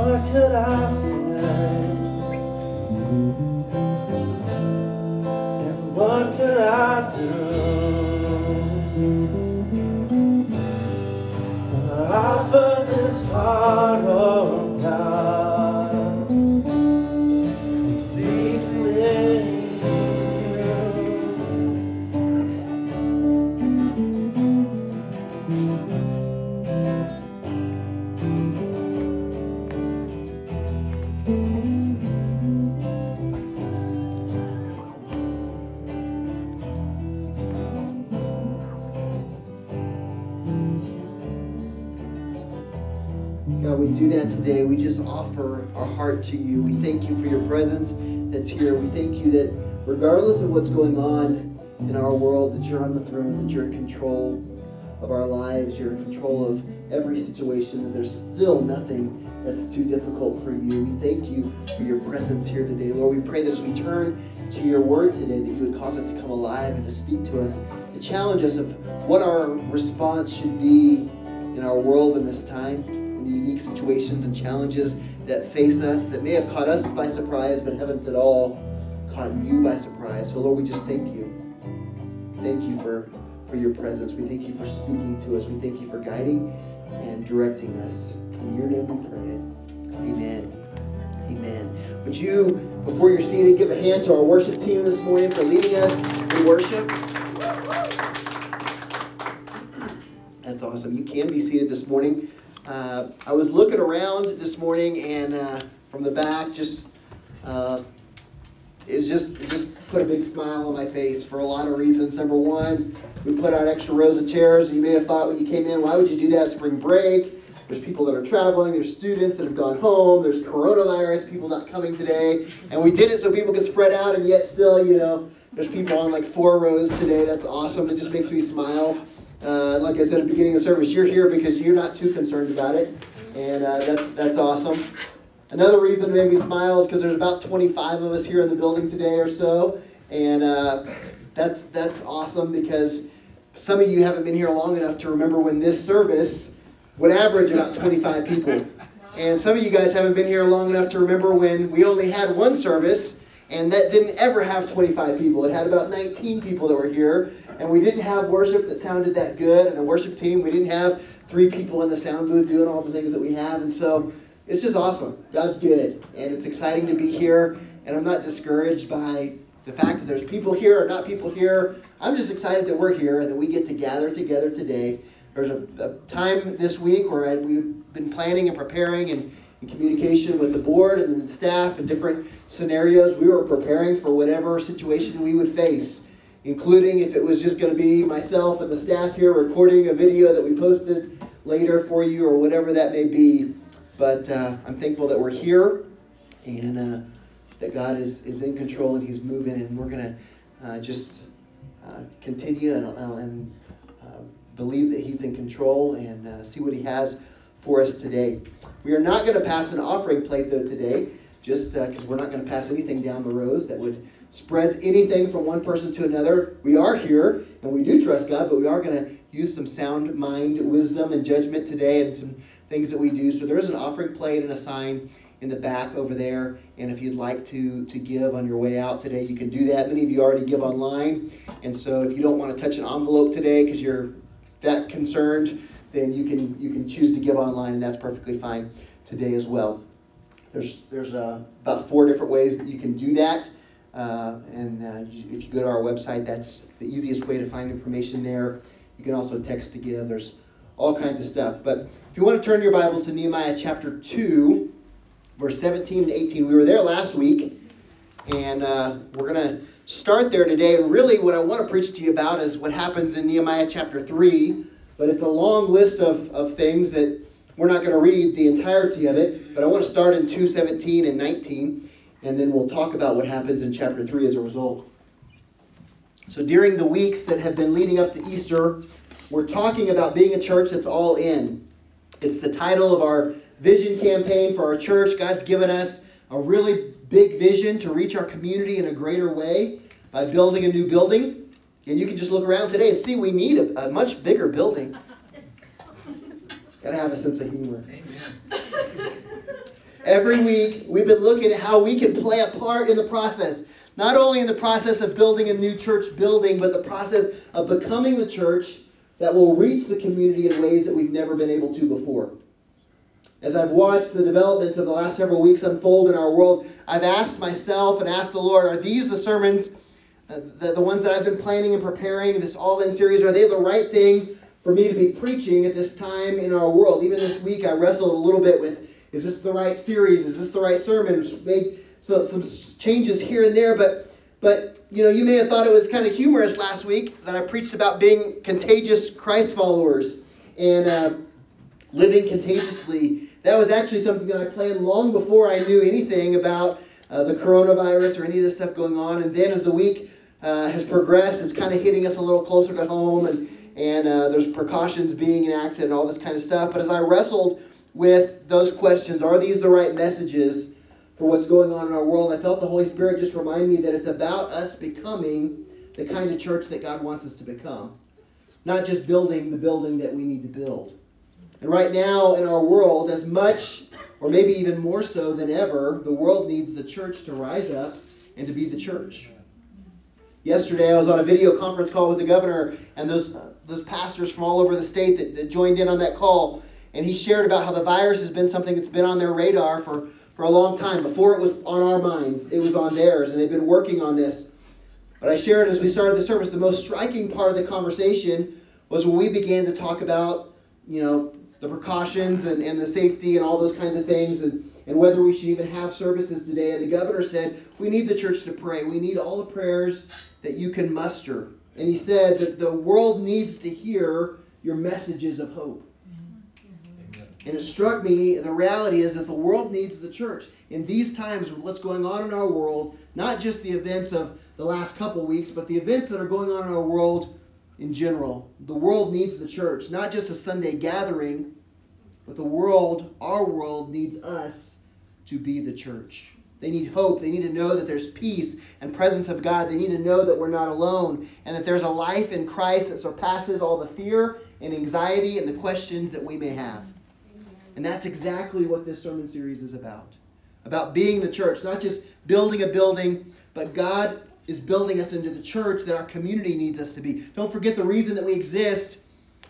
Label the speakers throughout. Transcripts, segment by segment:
Speaker 1: what could I say?
Speaker 2: Regardless of what's going on in our world, that you're on the throne, that you're in control of our lives, you're in control of every situation, that there's still nothing that's too difficult for you. We thank you for your presence here today. Lord, we pray that as we turn to your word today, that you would cause it to come alive and to speak to us, to challenge us of what our response should be in our world in this time, in the unique situations and challenges that face us, that may have caught us by surprise, but haven't at all caught you by surprise. So, Lord, we just thank you. Thank you for, for your presence. We thank you for speaking to us. We thank you for guiding and directing us. In your name we pray. Amen. Amen. Would you, before you're seated, give a hand to our worship team this morning for leading us in worship? That's awesome. You can be seated this morning. Uh, I was looking around this morning, and uh, from the back, just uh, it's just just put a big smile on my face for a lot of reasons. Number one, we put out extra rows of chairs, you may have thought when you came in, why would you do that? Spring break. There's people that are traveling. There's students that have gone home. There's coronavirus people not coming today, and we did it so people could spread out, and yet still, you know, there's people on like four rows today. That's awesome. It just makes me smile. Uh, like I said at the beginning of the service, you're here because you're not too concerned about it, and uh, that's that's awesome. Another reason to make me smile is because there's about 25 of us here in the building today or so, and uh, that's that's awesome because some of you haven't been here long enough to remember when this service would average about 25 people, and some of you guys haven't been here long enough to remember when we only had one service. And that didn't ever have 25 people. It had about 19 people that were here. And we didn't have worship that sounded that good and a worship team. We didn't have three people in the sound booth doing all the things that we have. And so it's just awesome. God's good. And it's exciting to be here. And I'm not discouraged by the fact that there's people here or not people here. I'm just excited that we're here and that we get to gather together today. There's a, a time this week where I, we've been planning and preparing and in communication with the board and the staff and different scenarios. We were preparing for whatever situation we would face, including if it was just going to be myself and the staff here recording a video that we posted later for you or whatever that may be. But uh, I'm thankful that we're here and uh, that God is, is in control and He's moving, and we're going to uh, just uh, continue and, and uh, believe that He's in control and see what He has for us today. We are not going to pass an offering plate though today, just because we're not going to pass anything down the rows that would spread anything from one person to another. We are here and we do trust God, but we are going to use some sound mind, wisdom, and judgment today and some things that we do. So there is an offering plate and a sign in the back over there. And if you'd like to, to give on your way out today, you can do that. Many of you already give online. And so if you don't want to touch an envelope today because you're that concerned, then you can you can choose to give online, and that's perfectly fine today as well. There's there's uh, about four different ways that you can do that, uh, and uh, if you go to our website, that's the easiest way to find information there. You can also text to give. There's all kinds of stuff. But if you want to turn your Bibles to Nehemiah chapter two, verse 17 and 18, we were there last week, and uh, we're gonna start there today. And really, what I want to preach to you about is what happens in Nehemiah chapter three but it's a long list of, of things that we're not going to read the entirety of it. But I want to start in 2:17 and 19, and then we'll talk about what happens in chapter 3 as a result. So during the weeks that have been leading up to Easter, we're talking about being a church that's all in. It's the title of our vision campaign for our church. God's given us a really big vision to reach our community in a greater way by building a new building. And you can just look around today and see we need a, a much bigger building. Gotta have a sense of humor. Every week, we've been looking at how we can play a part in the process. Not only in the process of building a new church building, but the process of becoming the church that will reach the community in ways that we've never been able to before. As I've watched the developments of the last several weeks unfold in our world, I've asked myself and asked the Lord, are these the sermons, uh, the, the ones that I've been planning and preparing, this all in series, are they the right thing for me to be preaching at this time in our world? Even this week, I wrestled a little bit with is this the right series? Is this the right sermon? Made so, some changes here and there, but but you know, you may have thought it was kind of humorous last week that I preached about being contagious Christ followers and uh, living contagiously. That was actually something that I planned long before I knew anything about uh, the coronavirus or any of this stuff going on. And then as the week uh, has progressed, it's kind of hitting us a little closer to home, and and uh, there's precautions being enacted and all this kind of stuff. But as I wrestled with those questions. Are these the right messages for what's going on in our world? I felt the Holy Spirit just remind me that it's about us becoming the kind of church that God wants us to become, not just building the building that we need to build. And right now in our world, as much or maybe even more so than ever, the world needs the church to rise up and to be the church. Yesterday, I was on a video conference call with the governor and those, uh, those pastors from all over the state that, that joined in on that call and he shared about how the virus has been something that's been on their radar for, for a long time. Before it was on our minds, it was on theirs, and they've been working on this. But I shared as we started the service, the most striking part of the conversation was when we began to talk about, you know, the precautions and, and the safety and all those kinds of things and, and whether we should even have services today. And the governor said, We need the church to pray. We need all the prayers that you can muster. And he said that the world needs to hear your messages of hope. And it struck me the reality is that the world needs the church. In these times, with what's going on in our world, not just the events of the last couple weeks, but the events that are going on in our world in general, the world needs the church. Not just a Sunday gathering, but the world, our world, needs us to be the church. They need hope. They need to know that there's peace and presence of God. They need to know that we're not alone and that there's a life in Christ that surpasses all the fear and anxiety and the questions that we may have. And that's exactly what this sermon series is about. About being the church, not just building a building, but God is building us into the church that our community needs us to be. Don't forget the reason that we exist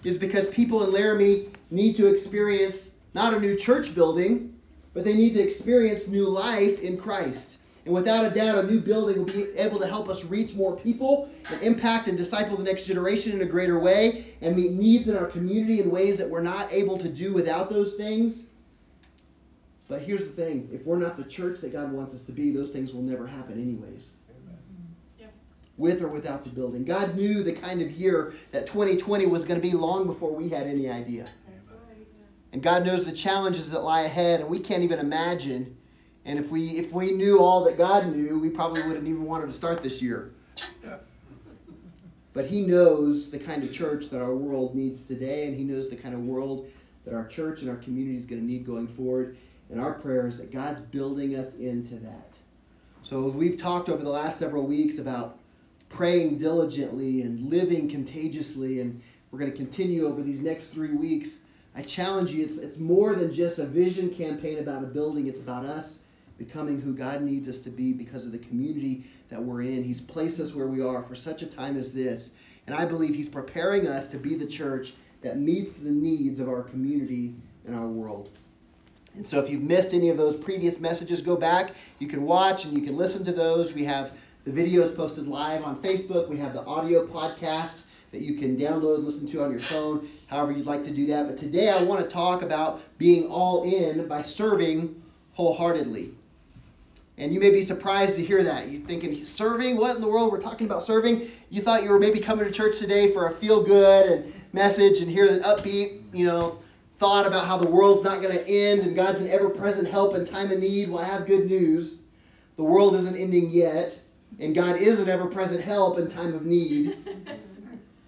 Speaker 2: is because people in Laramie need to experience not a new church building, but they need to experience new life in Christ. And without a doubt, a new building will be able to help us reach more people and impact and disciple the next generation in a greater way and meet needs in our community in ways that we're not able to do without those things. But here's the thing if we're not the church that God wants us to be, those things will never happen, anyways. With or without the building. God knew the kind of year that 2020 was going to be long before we had any idea. And God knows the challenges that lie ahead, and we can't even imagine and if we if we knew all that God knew, we probably wouldn't even wanted to start this year. But He knows the kind of church that our world needs today, and He knows the kind of world that our church and our community is going to need going forward. And our prayer is that God's building us into that. So we've talked over the last several weeks about praying diligently and living contagiously, and we're going to continue over these next three weeks. I challenge you, it's, it's more than just a vision campaign about a building, it's about us becoming who God needs us to be because of the community that we're in. He's placed us where we are for such a time as this. And I believe He's preparing us to be the church that meets the needs of our community and our world. And so if you've missed any of those previous messages, go back. You can watch and you can listen to those. We have the videos posted live on Facebook, we have the audio podcast that you can download, listen to on your phone, however you'd like to do that. But today I want to talk about being all in by serving wholeheartedly. And you may be surprised to hear that. You're thinking, serving? What in the world? We're talking about serving? You thought you were maybe coming to church today for a feel good and message and hear the upbeat, you know, thought about how the world's not going to end and God's an ever present help in time of need. Well, I have good news. The world isn't ending yet, and God is an ever present help in time of need.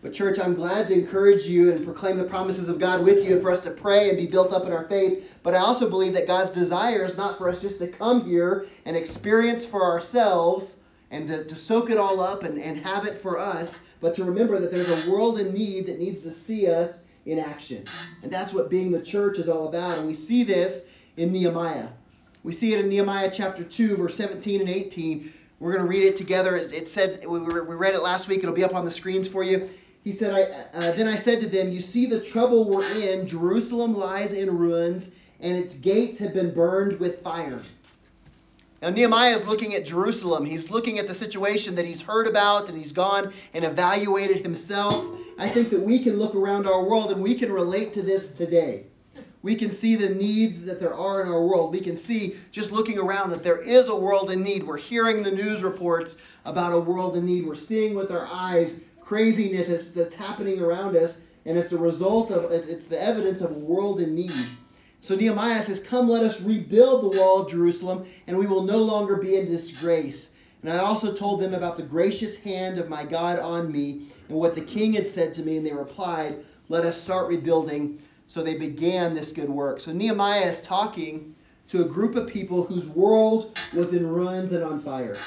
Speaker 2: But, church, I'm glad to encourage you and proclaim the promises of God with you and for us to pray and be built up in our faith. But I also believe that God's desire is not for us just to come here and experience for ourselves and to, to soak it all up and, and have it for us, but to remember that there's a world in need that needs to see us in action. And that's what being the church is all about. And we see this in Nehemiah. We see it in Nehemiah chapter 2, verse 17 and 18. We're going to read it together. It said, we read it last week. It'll be up on the screens for you. He said, I, uh, Then I said to them, You see the trouble we're in. Jerusalem lies in ruins, and its gates have been burned with fire. Now, Nehemiah is looking at Jerusalem. He's looking at the situation that he's heard about and he's gone and evaluated himself. I think that we can look around our world and we can relate to this today. We can see the needs that there are in our world. We can see, just looking around, that there is a world in need. We're hearing the news reports about a world in need. We're seeing with our eyes craziness that's, that's happening around us, and it's a result of, it's, it's the evidence of a world in need. So Nehemiah says, Come, let us rebuild the wall of Jerusalem, and we will no longer be in disgrace. And I also told them about the gracious hand of my God on me, and what the king had said to me, and they replied, Let us start rebuilding. So they began this good work. So Nehemiah is talking to a group of people whose world was in ruins and on fire.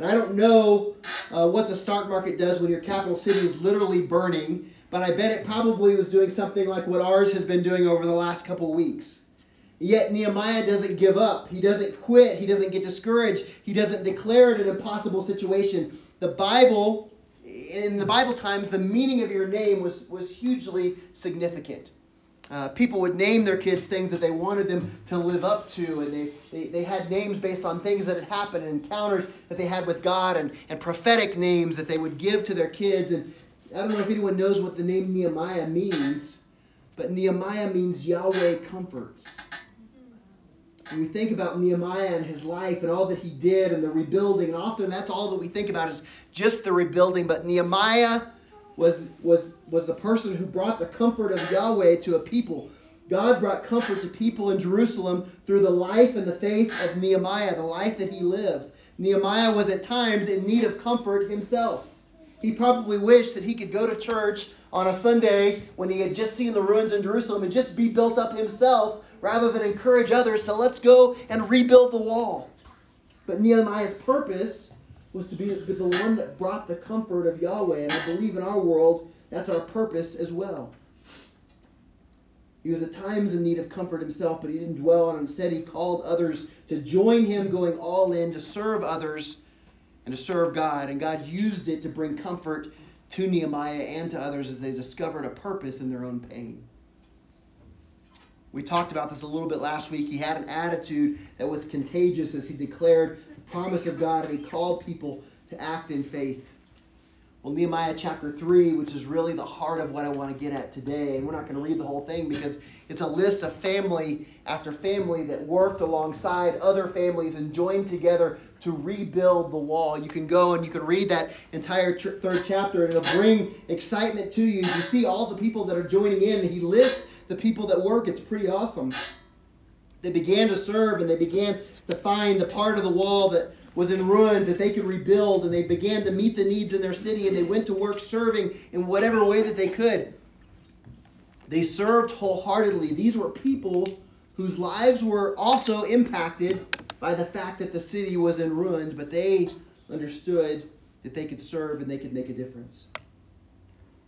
Speaker 2: And I don't know uh, what the stock market does when your capital city is literally burning, but I bet it probably was doing something like what ours has been doing over the last couple weeks. Yet Nehemiah doesn't give up. He doesn't quit. He doesn't get discouraged. He doesn't declare it an impossible situation. The Bible, in the Bible times, the meaning of your name was, was hugely significant. Uh, people would name their kids things that they wanted them to live up to, and they, they, they had names based on things that had happened and encounters that they had with God, and, and prophetic names that they would give to their kids. And I don't know if anyone knows what the name Nehemiah means, but Nehemiah means Yahweh comforts. When we think about Nehemiah and his life and all that he did and the rebuilding, and often that's all that we think about is just the rebuilding, but Nehemiah was, was, was the person who brought the comfort of Yahweh to a people. God brought comfort to people in Jerusalem through the life and the faith of Nehemiah, the life that he lived. Nehemiah was at times in need of comfort himself. He probably wished that he could go to church on a Sunday when he had just seen the ruins in Jerusalem and just be built up himself rather than encourage others. So let's go and rebuild the wall. But Nehemiah's purpose was to be the one that brought the comfort of Yahweh. And I believe in our world, that's our purpose as well. He was at times in need of comfort himself, but he didn't dwell on it. Instead, he called others to join him, going all in to serve others and to serve God. And God used it to bring comfort to Nehemiah and to others as they discovered a purpose in their own pain. We talked about this a little bit last week. He had an attitude that was contagious as he declared the promise of God, and he called people to act in faith. Well, Nehemiah chapter 3, which is really the heart of what I want to get at today, and we're not going to read the whole thing because it's a list of family after family that worked alongside other families and joined together to rebuild the wall. You can go and you can read that entire ch- third chapter, and it'll bring excitement to you. You see all the people that are joining in, he lists the people that work. It's pretty awesome. They began to serve and they began to find the part of the wall that was in ruins that they could rebuild and they began to meet the needs in their city and they went to work serving in whatever way that they could. They served wholeheartedly. These were people whose lives were also impacted by the fact that the city was in ruins, but they understood that they could serve and they could make a difference.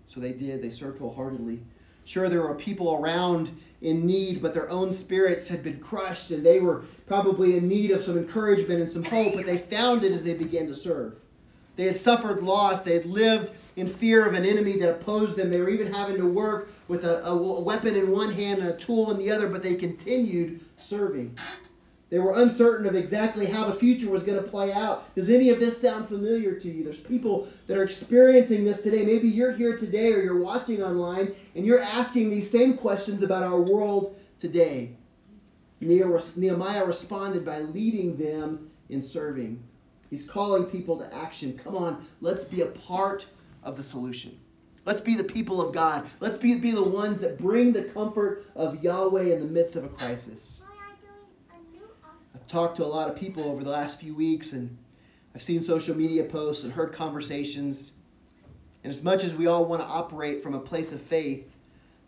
Speaker 2: So they did. They served wholeheartedly. Sure, there were people around in need, but their own spirits had been crushed and they were probably in need of some encouragement and some hope, but they found it as they began to serve. They had suffered loss. They had lived in fear of an enemy that opposed them. They were even having to work with a, a weapon in one hand and a tool in the other, but they continued serving. They were uncertain of exactly how the future was going to play out. Does any of this sound familiar to you? There's people that are experiencing this today. Maybe you're here today or you're watching online and you're asking these same questions about our world today. Nehemiah responded by leading them in serving. He's calling people to action. Come on, let's be a part of the solution. Let's be the people of God. Let's be, be the ones that bring the comfort of Yahweh in the midst of a crisis talked to a lot of people over the last few weeks, and I've seen social media posts and heard conversations. And as much as we all want to operate from a place of faith,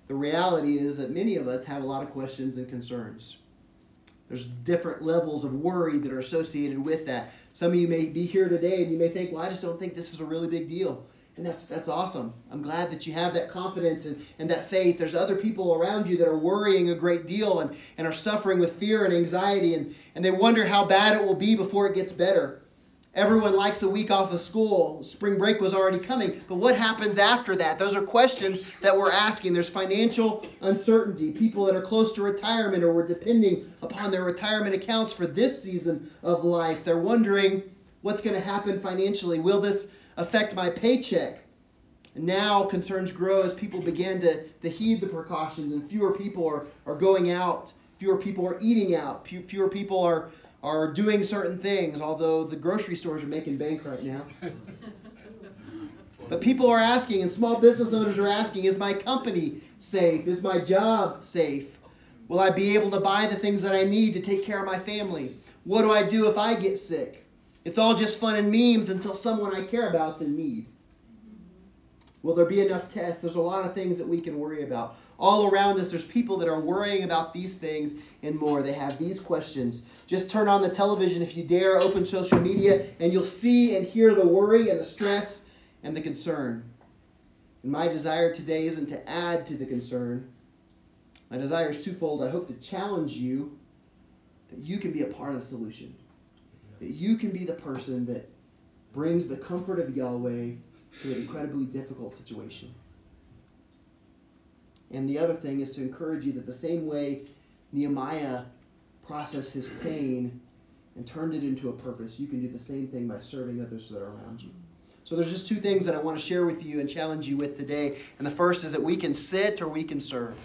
Speaker 2: the reality is that many of us have a lot of questions and concerns. There's different levels of worry that are associated with that. Some of you may be here today and you may think, well, I just don't think this is a really big deal. And that's, that's awesome. I'm glad that you have that confidence and, and that faith. There's other people around you that are worrying a great deal and, and are suffering with fear and anxiety, and, and they wonder how bad it will be before it gets better. Everyone likes a week off of school. Spring break was already coming. But what happens after that? Those are questions that we're asking. There's financial uncertainty. People that are close to retirement or were depending upon their retirement accounts for this season of life. They're wondering what's going to happen financially. Will this affect my paycheck. And now concerns grow as people begin to, to heed the precautions, and fewer people are, are going out, fewer people are eating out, fewer people are, are doing certain things, although the grocery stores are making bank right now. But people are asking, and small business owners are asking, is my company safe? Is my job safe? Will I be able to buy the things that I need to take care of my family? What do I do if I get sick? It's all just fun and memes until someone I care about's in need. Will there be enough tests? There's a lot of things that we can worry about. All around us, there's people that are worrying about these things and more. They have these questions. Just turn on the television if you dare, open social media, and you'll see and hear the worry and the stress and the concern. And my desire today isn't to add to the concern. My desire is twofold. I hope to challenge you that you can be a part of the solution that you can be the person that brings the comfort of Yahweh to an incredibly difficult situation. And the other thing is to encourage you that the same way Nehemiah processed his pain and turned it into a purpose, you can do the same thing by serving others that are around you. So there's just two things that I want to share with you and challenge you with today. And the first is that we can sit or we can serve.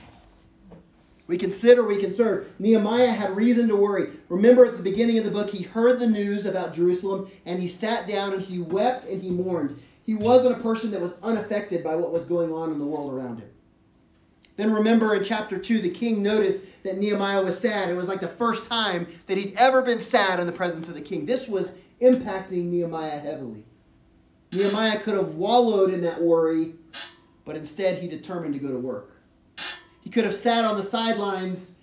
Speaker 2: We can sit or we can serve. Nehemiah had reason to worry. Remember at the beginning of the book, he heard the news about Jerusalem and he sat down and he wept and he mourned. He wasn't a person that was unaffected by what was going on in the world around him. Then remember in chapter 2, the king noticed that Nehemiah was sad. It was like the first time that he'd ever been sad in the presence of the king. This was impacting Nehemiah heavily. Nehemiah could have wallowed in that worry, but instead he determined to go to work. He could have sat on the sidelines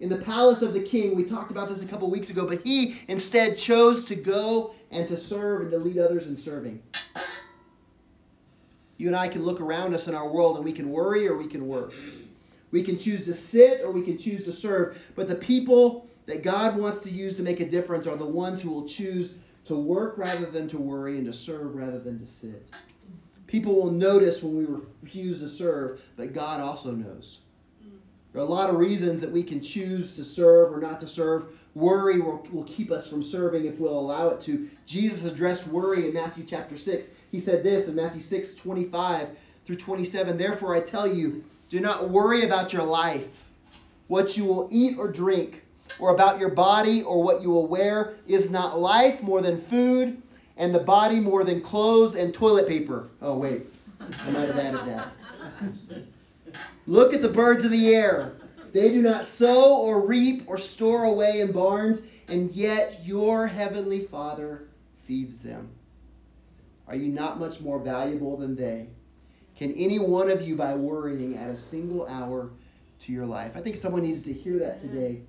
Speaker 2: in the palace of the king. We talked about this a couple weeks ago, but he instead chose to go and to serve and to lead others in serving. You and I can look around us in our world and we can worry or we can work. We can choose to sit or we can choose to serve. But the people that God wants to use to make a difference are the ones who will choose to work rather than to worry and to serve rather than to sit. People will notice when we refuse to serve, but God also knows. There are a lot of reasons that we can choose to serve or not to serve. Worry will, will keep us from serving if we'll allow it to. Jesus addressed worry in Matthew chapter 6. He said this in Matthew 6 25 through 27. Therefore, I tell you, do not worry about your life, what you will eat or drink, or about your body or what you will wear. Is not life more than food, and the body more than clothes and toilet paper? Oh, wait. I might have added that. Look at the birds of the air. They do not sow or reap or store away in barns, and yet your heavenly Father feeds them. Are you not much more valuable than they? Can any one of you, by worrying, add a single hour to your life? I think someone needs to hear that today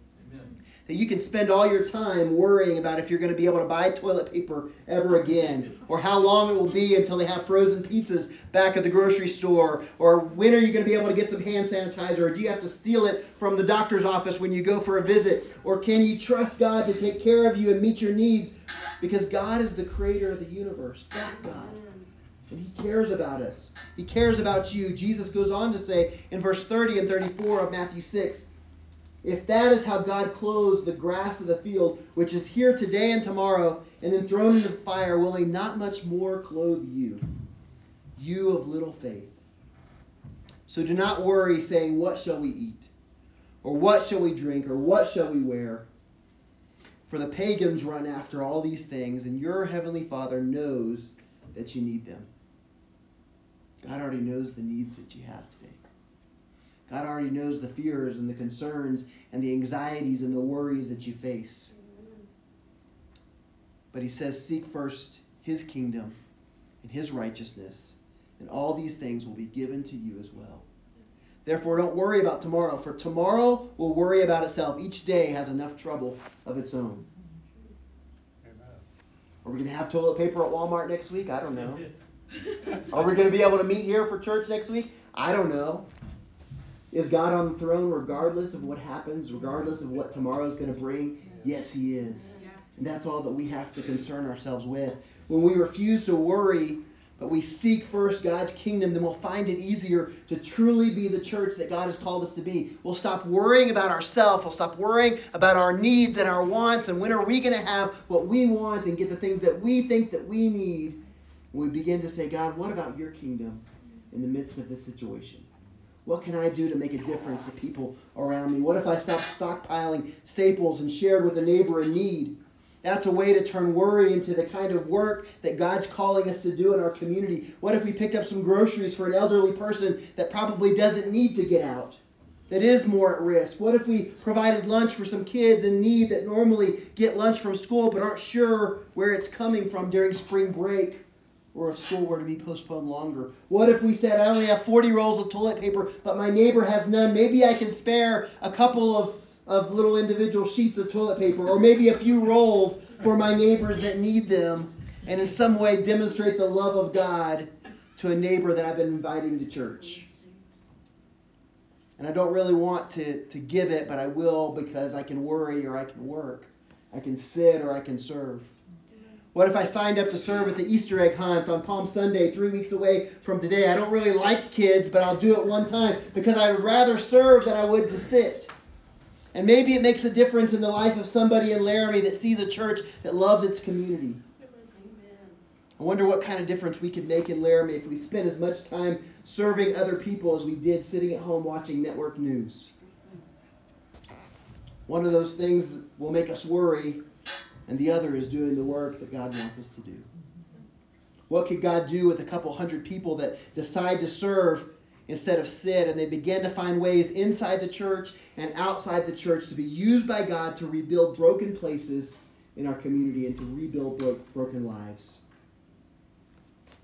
Speaker 2: that you can spend all your time worrying about if you're going to be able to buy toilet paper ever again, or how long it will be until they have frozen pizzas back at the grocery store, or when are you going to be able to get some hand sanitizer, or do you have to steal it from the doctor's office when you go for a visit, or can you trust God to take care of you and meet your needs? Because God is the creator of the universe, that God. And he cares about us. He cares about you. Jesus goes on to say in verse 30 and 34 of Matthew 6 if that is how God clothes the grass of the field, which is here today and tomorrow, and then thrown into fire, will he not much more clothe you, you of little faith? So do not worry, saying, What shall we eat? Or what shall we drink? Or what shall we wear? For the pagans run after all these things, and your heavenly Father knows that you need them. God already knows the needs that you have today. God already knows the fears and the concerns and the anxieties and the worries that you face. But he says, Seek first his kingdom and his righteousness, and all these things will be given to you as well. Therefore, don't worry about tomorrow, for tomorrow will worry about itself. Each day has enough trouble of its own. Are we going to have toilet paper at Walmart next week? I don't know. Are we going to be able to meet here for church next week? I don't know. Is God on the throne regardless of what happens, regardless of what tomorrow is going to bring? Yes, He is. And that's all that we have to concern ourselves with. When we refuse to worry, but we seek first God's kingdom, then we'll find it easier to truly be the church that God has called us to be. We'll stop worrying about ourselves. We'll stop worrying about our needs and our wants and when are we going to have what we want and get the things that we think that we need. we begin to say, God, what about your kingdom in the midst of this situation? What can I do to make a difference to people around me? What if I stop stockpiling staples and shared with a neighbor in need? That's a way to turn worry into the kind of work that God's calling us to do in our community. What if we picked up some groceries for an elderly person that probably doesn't need to get out, that is more at risk? What if we provided lunch for some kids in need that normally get lunch from school but aren't sure where it's coming from during spring break? Or if school were to be postponed longer? What if we said, I only have 40 rolls of toilet paper, but my neighbor has none? Maybe I can spare a couple of of little individual sheets of toilet paper, or maybe a few rolls for my neighbors that need them, and in some way demonstrate the love of God to a neighbor that I've been inviting to church. And I don't really want to, to give it, but I will because I can worry or I can work. I can sit or I can serve. What if I signed up to serve at the Easter egg hunt on Palm Sunday, three weeks away from today? I don't really like kids, but I'll do it one time because I would rather serve than I would to sit. And maybe it makes a difference in the life of somebody in Laramie that sees a church that loves its community. I wonder what kind of difference we could make in Laramie if we spent as much time serving other people as we did sitting at home watching network news. One of those things that will make us worry, and the other is doing the work that God wants us to do. What could God do with a couple hundred people that decide to serve instead of sit, and they begin to find ways inside the church and outside the church to be used by God to rebuild broken places in our community and to rebuild bro- broken lives.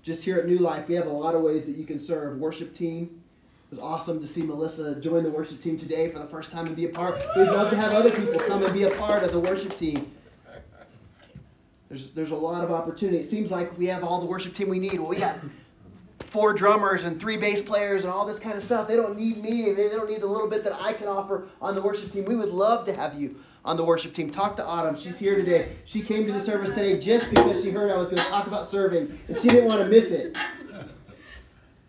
Speaker 2: Just here at New Life, we have a lot of ways that you can serve. Worship team. It was awesome to see Melissa join the worship team today for the first time and be a part. We'd love to have other people come and be a part of the worship team. There's, there's a lot of opportunity. It seems like we have all the worship team we need. Well, we got four drummers and three bass players and all this kind of stuff. They don't need me. They don't need the little bit that I can offer on the worship team. We would love to have you on the worship team. Talk to Autumn. She's here today. She came to the service today just because she heard I was going to talk about serving, and she didn't want to miss it.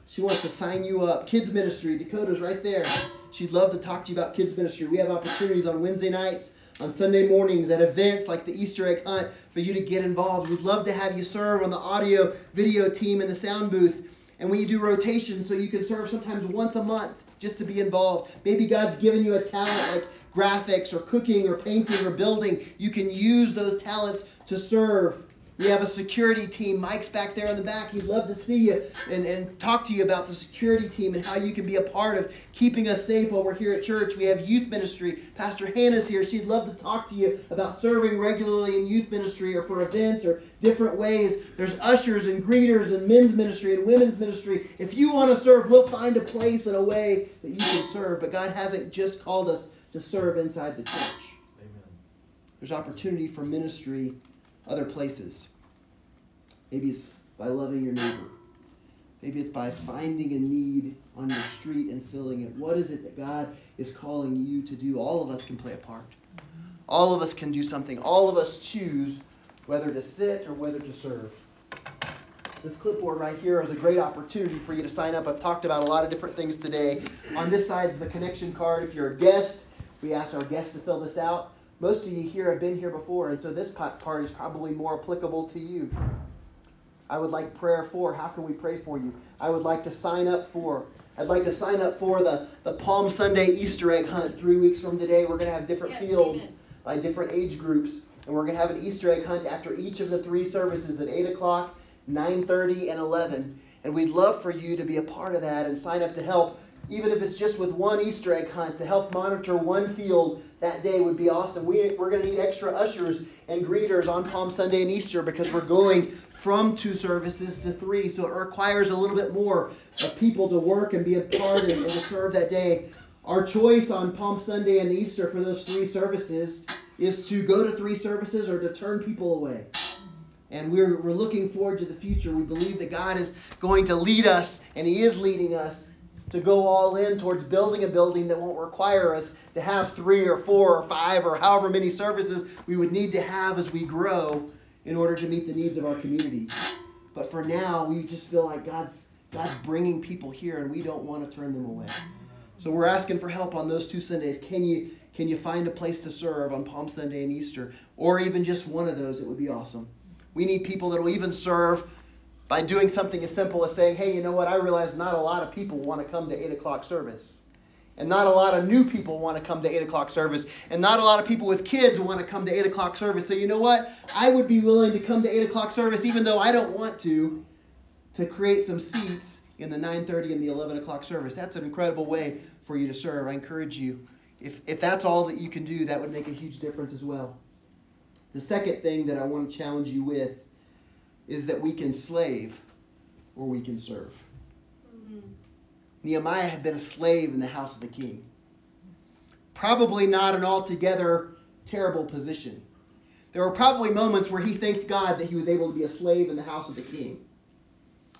Speaker 2: She wants to sign you up. Kids ministry. Dakota's right there. She'd love to talk to you about kids ministry. We have opportunities on Wednesday nights on Sunday mornings at events like the Easter egg hunt for you to get involved. We'd love to have you serve on the audio video team in the sound booth. And you do rotations, so you can serve sometimes once a month just to be involved. Maybe God's given you a talent like graphics or cooking or painting or building. You can use those talents to serve we have a security team. Mike's back there in the back. He'd love to see you and, and talk to you about the security team and how you can be a part of keeping us safe while we're here at church. We have youth ministry. Pastor Hannah's here. She'd love to talk to you about serving regularly in youth ministry or for events or different ways. There's ushers and greeters and men's ministry and women's ministry. If you want to serve, we'll find a place and a way that you can serve. But God hasn't just called us to serve inside the church. Amen. There's opportunity for ministry other places. Maybe it's by loving your neighbor. Maybe it's by finding a need on your street and filling it. What is it that God is calling you to do? All of us can play a part. All of us can do something. All of us choose whether to sit or whether to serve. This clipboard right here is a great opportunity for you to sign up. I've talked about a lot of different things today. On this side is the connection card. If you're a guest, we ask our guests to fill this out. Most of you here have been here before, and so this part is probably more applicable to you. I would like prayer for. How can we pray for you? I would like to sign up for. I'd like to sign up for the, the Palm Sunday Easter egg hunt three weeks from today. We're going to have different yes, fields amen. by different age groups, and we're going to have an Easter egg hunt after each of the three services at 8 o'clock, 9.30, and 11. And we'd love for you to be a part of that and sign up to help, even if it's just with one Easter egg hunt, to help monitor one field that day would be awesome. We, we're going to need extra ushers and greeters on Palm Sunday and Easter because we're going from two services to three. So it requires a little bit more of people to work and be a part and, and to serve that day. Our choice on Palm Sunday and Easter for those three services is to go to three services or to turn people away. And we're, we're looking forward to the future. We believe that God is going to lead us, and He is leading us to go all in towards building a building that won't require us to have three or four or five or however many services we would need to have as we grow in order to meet the needs of our community. But for now, we just feel like God's God's bringing people here, and we don't want to turn them away. So we're asking for help on those two Sundays. Can you can you find a place to serve on Palm Sunday and Easter, or even just one of those? It would be awesome. We need people that will even serve by doing something as simple as saying, "Hey, you know what? I realize not a lot of people want to come to eight o'clock service." And not a lot of new people want to come to 8 o'clock service. And not a lot of people with kids want to come to 8 o'clock service. So, you know what? I would be willing to come to 8 o'clock service even though I don't want to, to create some seats in the 9.30 and the 11 o'clock service. That's an incredible way for you to serve. I encourage you. If, if that's all that you can do, that would make a huge difference as well. The second thing that I want to challenge you with is that we can slave or we can serve. Mm-hmm. Nehemiah had been a slave in the house of the king. Probably not an altogether terrible position. There were probably moments where he thanked God that he was able to be a slave in the house of the king.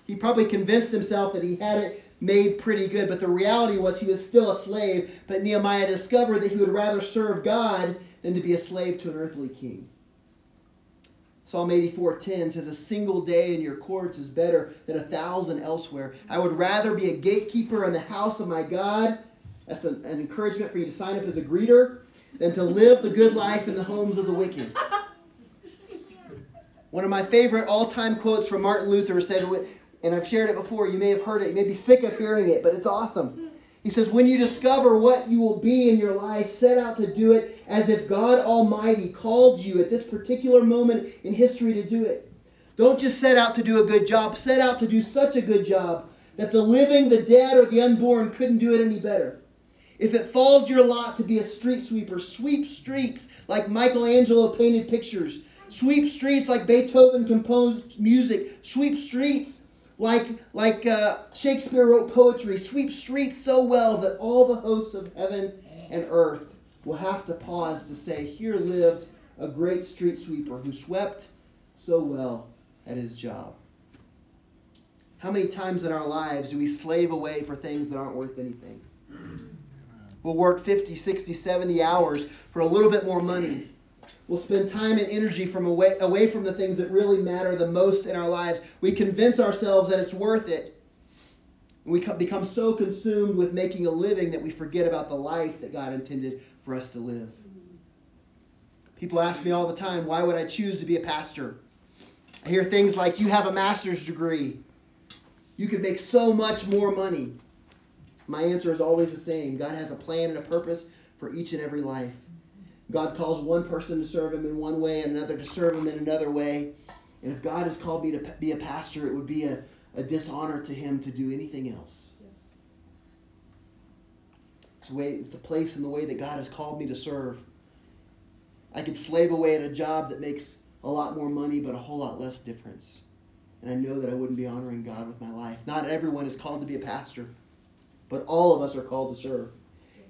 Speaker 2: He probably convinced himself that he had it made pretty good, but the reality was he was still a slave. But Nehemiah discovered that he would rather serve God than to be a slave to an earthly king. Psalm 84:10 says, "A single day in your courts is better than a thousand elsewhere. I would rather be a gatekeeper in the house of my God." That's an, an encouragement for you to sign up as a greeter than to live the good life in the homes of the wicked. One of my favorite all-time quotes from Martin Luther said, and I've shared it before. You may have heard it. You may be sick of hearing it, but it's awesome. He says, When you discover what you will be in your life, set out to do it as if God Almighty called you at this particular moment in history to do it. Don't just set out to do a good job, set out to do such a good job that the living, the dead, or the unborn couldn't do it any better. If it falls your lot to be a street sweeper, sweep streets like Michelangelo painted pictures. Sweep streets like Beethoven composed music. Sweep streets like, like uh, Shakespeare wrote poetry, sweep streets so well that all the hosts of heaven and earth will have to pause to say, Here lived a great street sweeper who swept so well at his job. How many times in our lives do we slave away for things that aren't worth anything? We'll work 50, 60, 70 hours for a little bit more money We'll spend time and energy from away, away from the things that really matter the most in our lives. We convince ourselves that it's worth it. We become so consumed with making a living that we forget about the life that God intended for us to live. People ask me all the time, why would I choose to be a pastor? I hear things like, you have a master's degree. You could make so much more money. My answer is always the same God has a plan and a purpose for each and every life. God calls one person to serve him in one way and another to serve him in another way. And if God has called me to be a pastor, it would be a, a dishonor to him to do anything else. It's, way, it's the place and the way that God has called me to serve. I could slave away at a job that makes a lot more money but a whole lot less difference. And I know that I wouldn't be honoring God with my life. Not everyone is called to be a pastor, but all of us are called to serve.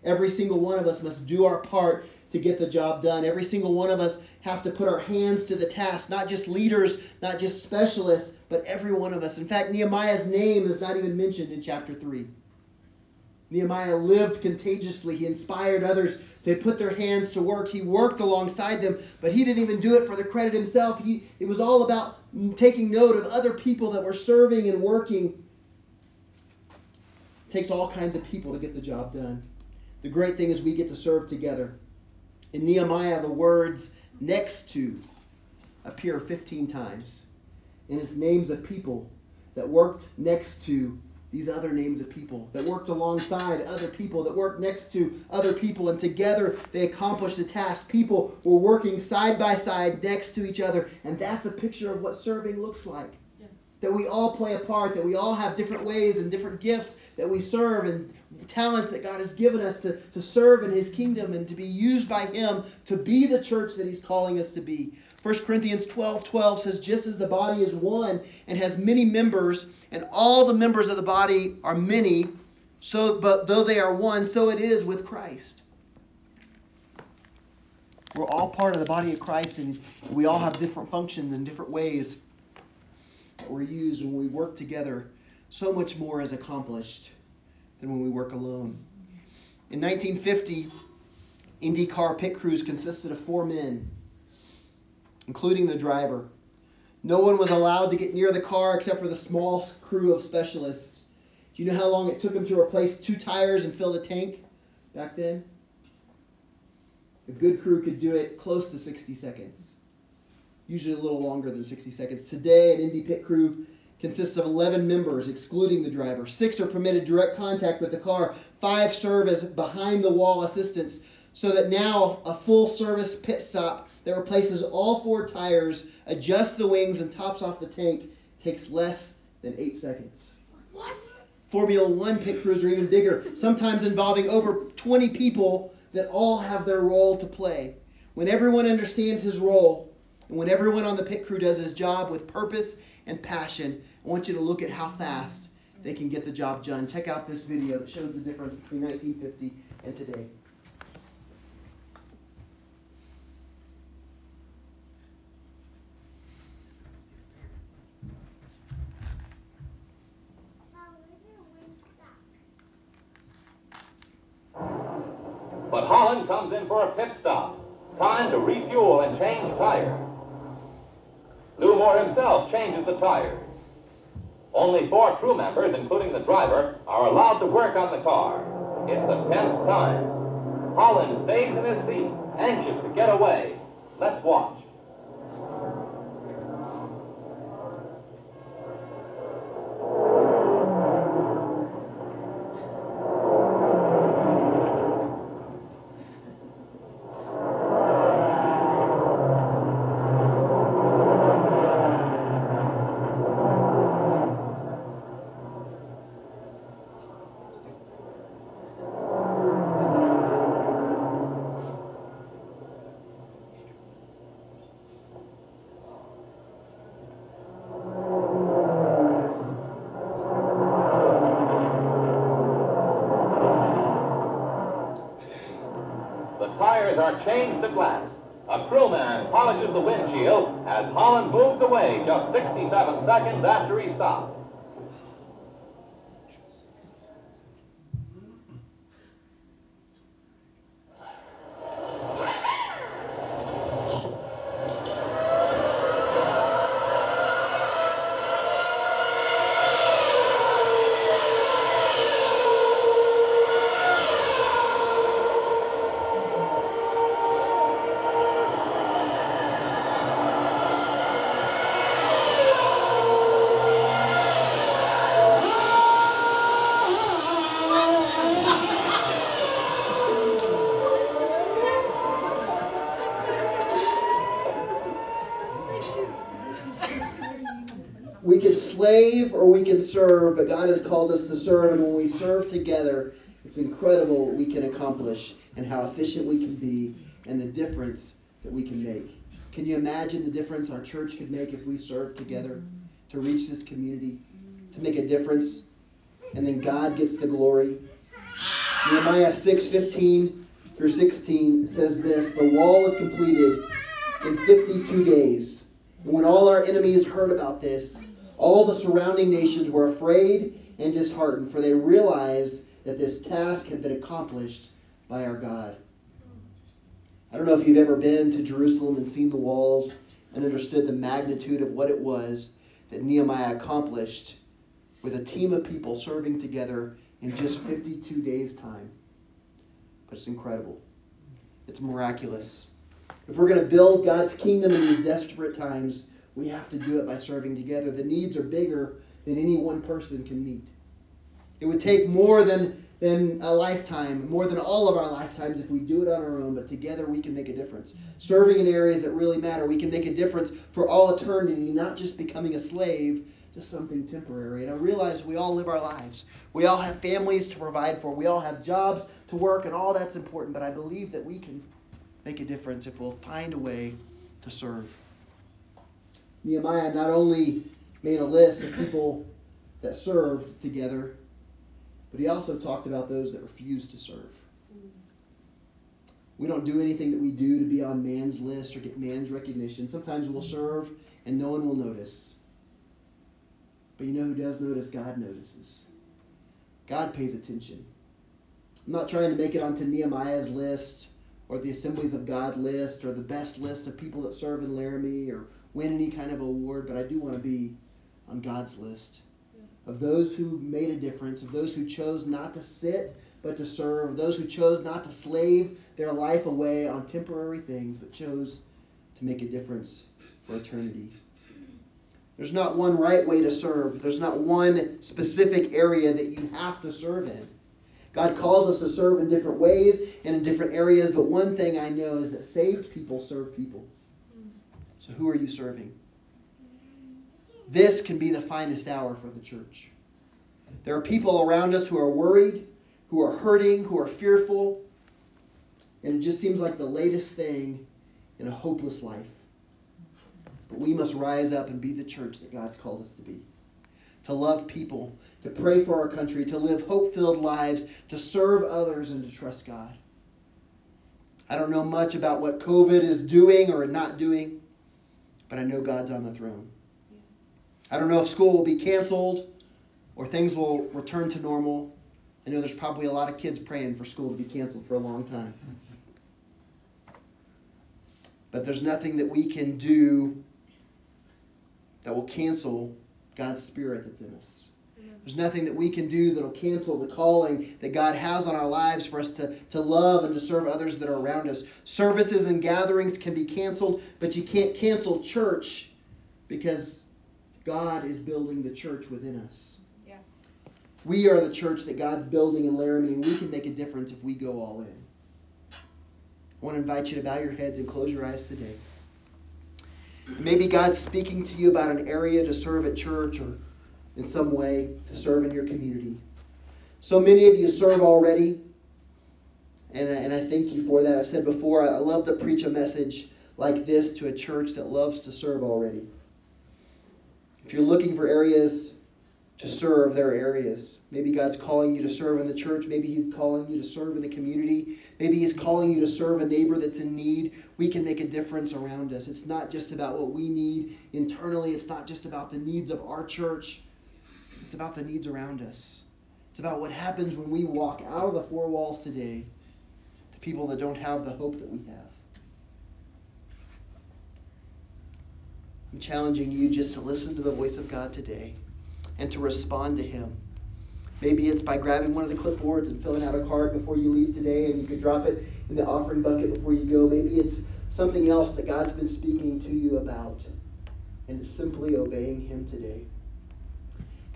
Speaker 2: Every single one of us must do our part to get the job done. Every single one of us have to put our hands to the task, not just leaders, not just specialists, but every one of us. In fact, Nehemiah's name is not even mentioned in chapter 3. Nehemiah lived contagiously. He inspired others to put their hands to work. He worked alongside them, but he didn't even do it for the credit himself. He, it was all about taking note of other people that were serving and working. It takes all kinds of people to get the job done. The great thing is we get to serve together. In Nehemiah, the words next to appear 15 times. And it's names of people that worked next to these other names of people, that worked alongside other people, that worked next to other people, and together they accomplished the task. People were working side by side next to each other, and that's a picture of what serving looks like. That we all play a part, that we all have different ways and different gifts that we serve, and talents that God has given us to, to serve in His kingdom and to be used by Him to be the church that He's calling us to be. 1 Corinthians 12 12 says, Just as the body is one and has many members, and all the members of the body are many, so but though they are one, so it is with Christ. we're all part of the body of Christ, and we all have different functions and different ways that we're used when we work together. So much more is accomplished than when we work alone. In 1950, IndyCar pit crews consisted of four men, including the driver. No one was allowed to get near the car except for the small crew of specialists. Do you know how long it took them to replace two tires and fill the tank back then? A good crew could do it close to 60 seconds, usually a little longer than 60 seconds. Today, an Indy pit crew consists of 11 members, excluding the driver. Six are permitted direct contact with the car, five serve as behind the wall assistants, so that now a full service pit stop that replaces all four tires, adjusts the wings, and tops off the tank takes less than eight seconds.
Speaker 3: What?
Speaker 2: Formula One pit crews are even bigger, sometimes involving over 20 people that all have their role to play. When everyone understands his role, and when everyone on the pit crew does his job with purpose and passion, I want you to look at how fast they can get the job done. Check out this video that shows the difference between 1950 and today.
Speaker 4: Bill Holland comes in for a pit stop. Time to refuel and change tires. Himself changes the tires. Only four crew members, including the driver, are allowed to work on the car. It's a tense time. Holland stays in his seat, anxious to get away. Let's watch. Windshield as Holland moves away just 67 seconds after he stopped.
Speaker 2: Slave or we can serve, but God has called us to serve, and when we serve together, it's incredible what we can accomplish and how efficient we can be and the difference that we can make. Can you imagine the difference our church could make if we served together to reach this community, to make a difference, and then God gets the glory? Nehemiah 6 15 through 16 says this The wall was completed in 52 days. And when all our enemies heard about this, all the surrounding nations were afraid and disheartened, for they realized that this task had been accomplished by our God. I don't know if you've ever been to Jerusalem and seen the walls and understood the magnitude of what it was that Nehemiah accomplished with a team of people serving together in just 52 days' time. But it's incredible. It's miraculous. If we're going to build God's kingdom in these desperate times, we have to do it by serving together. The needs are bigger than any one person can meet. It would take more than, than a lifetime, more than all of our lifetimes if we do it on our own, but together we can make a difference. Serving in areas that really matter, we can make a difference for all eternity, not just becoming a slave to something temporary. And I realize we all live our lives. We all have families to provide for, we all have jobs to work, and all that's important, but I believe that we can make a difference if we'll find a way to serve. Nehemiah not only made a list of people that served together, but he also talked about those that refused to serve. We don't do anything that we do to be on man's list or get man's recognition. Sometimes we'll serve and no one will notice. But you know who does notice? God notices. God pays attention. I'm not trying to make it onto Nehemiah's list or the Assemblies of God list or the best list of people that serve in Laramie or win any kind of award, but I do want to be on God's list of those who made a difference, of those who chose not to sit but to serve, of those who chose not to slave their life away on temporary things, but chose to make a difference for eternity. There's not one right way to serve. There's not one specific area that you have to serve in. God calls us to serve in different ways and in different areas, but one thing I know is that saved people serve people. So who are you serving? This can be the finest hour for the church. There are people around us who are worried, who are hurting, who are fearful, and it just seems like the latest thing in a hopeless life. But we must rise up and be the church that God's called us to be. To love people, to pray for our country, to live hope filled lives, to serve others, and to trust God. I don't know much about what COVID is doing or not doing, but I know God's on the throne. I don't know if school will be canceled or things will return to normal. I know there's probably a lot of kids praying for school to be canceled for a long time. But there's nothing that we can do that will cancel God's Spirit that's in us. There's nothing that we can do that'll cancel the calling that God has on our lives for us to, to love and to serve others that are around us. Services and gatherings can be canceled, but you can't cancel church because God is building the church within us.
Speaker 3: Yeah.
Speaker 2: We are the church that God's building in Laramie, and we can make a difference if we go all in. I want to invite you to bow your heads and close your eyes today. Maybe God's speaking to you about an area to serve at church or in some way to serve in your community. So many of you serve already, and, and I thank you for that. I've said before, I love to preach a message like this to a church that loves to serve already. If you're looking for areas to serve, there are areas. Maybe God's calling you to serve in the church. Maybe He's calling you to serve in the community. Maybe He's calling you to serve a neighbor that's in need. We can make a difference around us. It's not just about what we need internally, it's not just about the needs of our church, it's about the needs around us. It's about what happens when we walk out of the four walls today to people that don't have the hope that we have. I'm challenging you just to listen to the voice of God today and to respond to Him. Maybe it's by grabbing one of the clipboards and filling out a card before you leave today, and you could drop it in the offering bucket before you go. Maybe it's something else that God's been speaking to you about, and it's simply obeying Him today.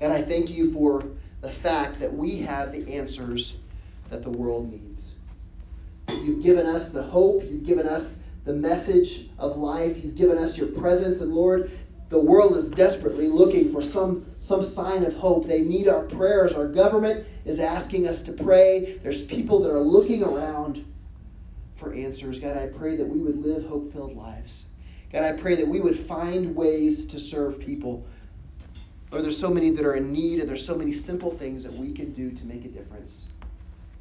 Speaker 2: God, I thank you for the fact that we have the answers that the world needs. You've given us the hope, you've given us the message of life, you've given us your presence, and Lord, the world is desperately looking for some, some sign of hope. They need our prayers. Our government is asking us to pray. There's people that are looking around for answers. God, I pray that we would live hope filled lives. God, I pray that we would find ways to serve people. Lord, there's so many that are in need, and there's so many simple things that we can do to make a difference.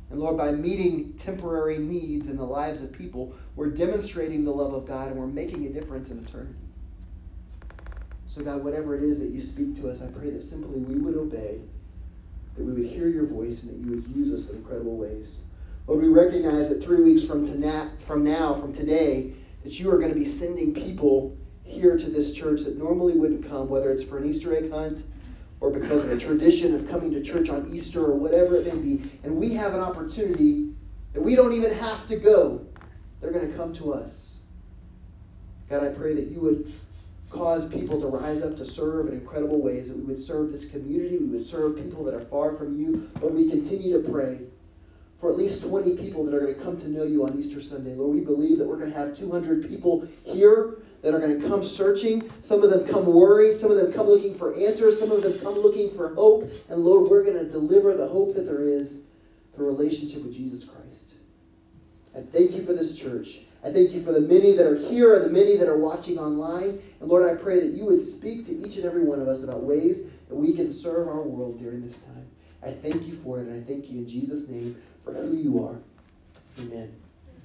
Speaker 2: And Lord, by meeting temporary needs in the lives of people, we're demonstrating the love of God and we're making a difference in eternity. So, God, whatever it is that you speak to us, I pray that simply we would obey, that we would hear your voice, and that you would use us in incredible ways. Lord, we recognize that three weeks from, to from now, from today, that you are going to be sending people here to this church that normally wouldn't come, whether it's for an Easter egg hunt or because of a tradition of coming to church on Easter or whatever it may be. And we have an opportunity that we don't even have to go. They're going to come to us. God, I pray that you would cause people to rise up to serve in incredible ways, that we would serve this community, we would serve people that are far from you. but we continue to pray for at least 20 people that are going to come to know you on Easter Sunday. Lord, we believe that we're going to have 200 people here that are going to come searching. Some of them come worried. Some of them come looking for answers. Some of them come looking for hope. And Lord, we're going to deliver the hope that there is through relationship with Jesus Christ. I thank you for this church. I thank you for the many that are here and the many that are watching online. And Lord, I pray that you would speak to each and every one of us about ways that we can serve our world during this time. I thank you for it, and I thank you in Jesus' name for who you are. Amen.